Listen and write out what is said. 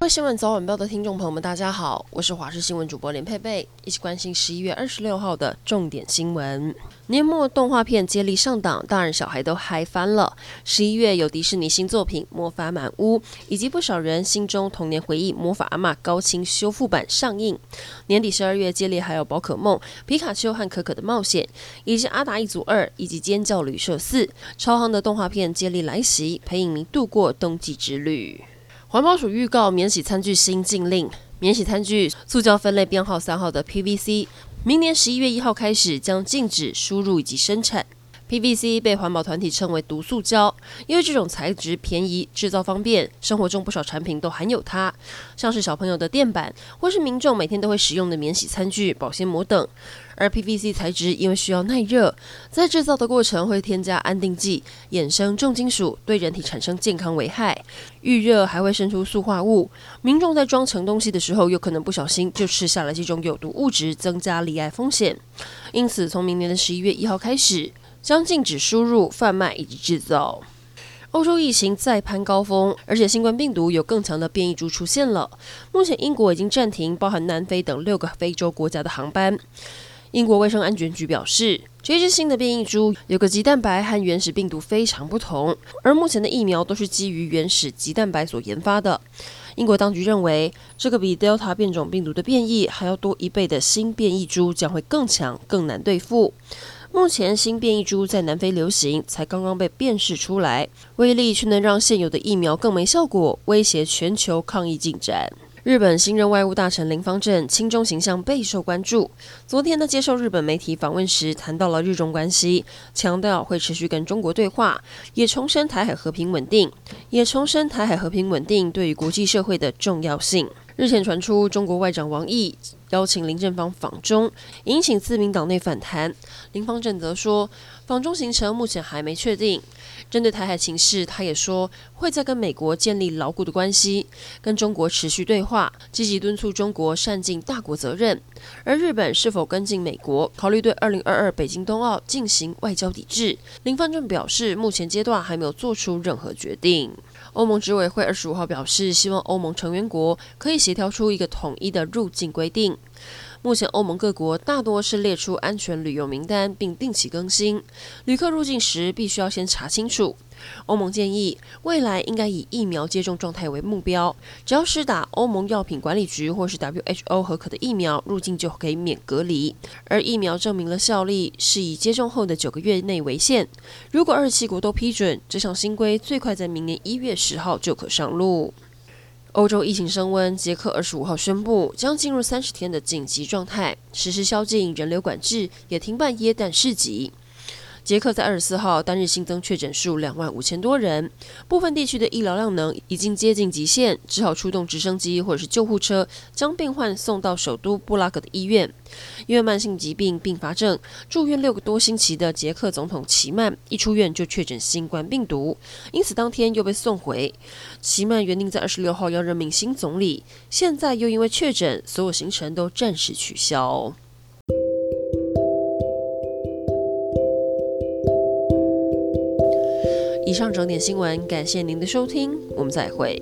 各位新闻早晚报的听众朋友们，大家好，我是华视新闻主播连佩佩，一起关心十一月二十六号的重点新闻。年末动画片接力上档，大人小孩都嗨翻了。十一月有迪士尼新作品《魔法满屋》，以及不少人心中童年回忆《魔法阿嬷》高清修复版上映。年底十二月接力还有宝可梦、皮卡丘和可可的冒险，以及阿达一族二以及尖叫旅社四，超夯的动画片接力来袭，陪影迷度过冬季之旅。环保署预告免洗餐具新禁令，免洗餐具塑胶分类编号三号的 PVC，明年十一月一号开始将禁止输入以及生产。PVC 被环保团体称为毒塑胶，因为这种材质便宜、制造方便，生活中不少产品都含有它，像是小朋友的垫板，或是民众每天都会使用的免洗餐具、保鲜膜等。而 PVC 材质因为需要耐热，在制造的过程会添加安定剂，衍生重金属，对人体产生健康危害。遇热还会生出塑化物，民众在装盛东西的时候，有可能不小心就吃下了这种有毒物质，增加罹癌风险。因此，从明年的十一月一号开始，将禁止输入、贩卖以及制造。欧洲疫情再攀高峰，而且新冠病毒有更强的变异株出现了。目前，英国已经暂停包含南非等六个非洲国家的航班。英国卫生安全局表示，这支新的变异株有个棘蛋白和原始病毒非常不同，而目前的疫苗都是基于原始棘蛋白所研发的。英国当局认为，这个比 Delta 变种病毒的变异还要多一倍的新变异株将会更强、更难对付。目前新变异株在南非流行，才刚刚被辨识出来，威力却能让现有的疫苗更没效果，威胁全球抗疫进展。日本新任外务大臣林芳正亲中形象备受关注。昨天他接受日本媒体访问时，谈到了日中关系，强调会持续跟中国对话，也重申台海和平稳定，也重申台海和平稳定对于国际社会的重要性。日前传出中国外长王毅邀请林正芳访中，引起自民党内反弹。林芳正则说，访中行程目前还没确定。针对台海情势，他也说会再跟美国建立牢固的关系，跟中国持续对话，积极敦促中国善尽大国责任。而日本是否跟进美国，考虑对二零二二北京冬奥进行外交抵制？林芳正表示，目前阶段还没有做出任何决定。欧盟执委会二十五号表示，希望欧盟成员国可以协调出一个统一的入境规定。目前欧盟各国大多是列出安全旅游名单，并定期更新。旅客入境时必须要先查清楚。欧盟建议未来应该以疫苗接种状态为目标，只要是打欧盟药品管理局或是 WHO 核可的疫苗，入境就可以免隔离。而疫苗证明了效力是以接种后的九个月内为限。如果二十七国都批准，这项新规最快在明年一月十号就可上路。欧洲疫情升温，捷克二十五号宣布将进入三十天的紧急状态，实施宵禁、人流管制，也停办耶诞市集。捷克在二十四号单日新增确诊数两万五千多人，部分地区的医疗量能已经接近极限，只好出动直升机或者是救护车，将病患送到首都布拉格的医院。因为慢性疾病并发症住院六个多星期的捷克总统齐曼一出院就确诊新冠病毒，因此当天又被送回。齐曼原定在二十六号要任命新总理，现在又因为确诊，所有行程都暂时取消。以上整点新闻，感谢您的收听，我们再会。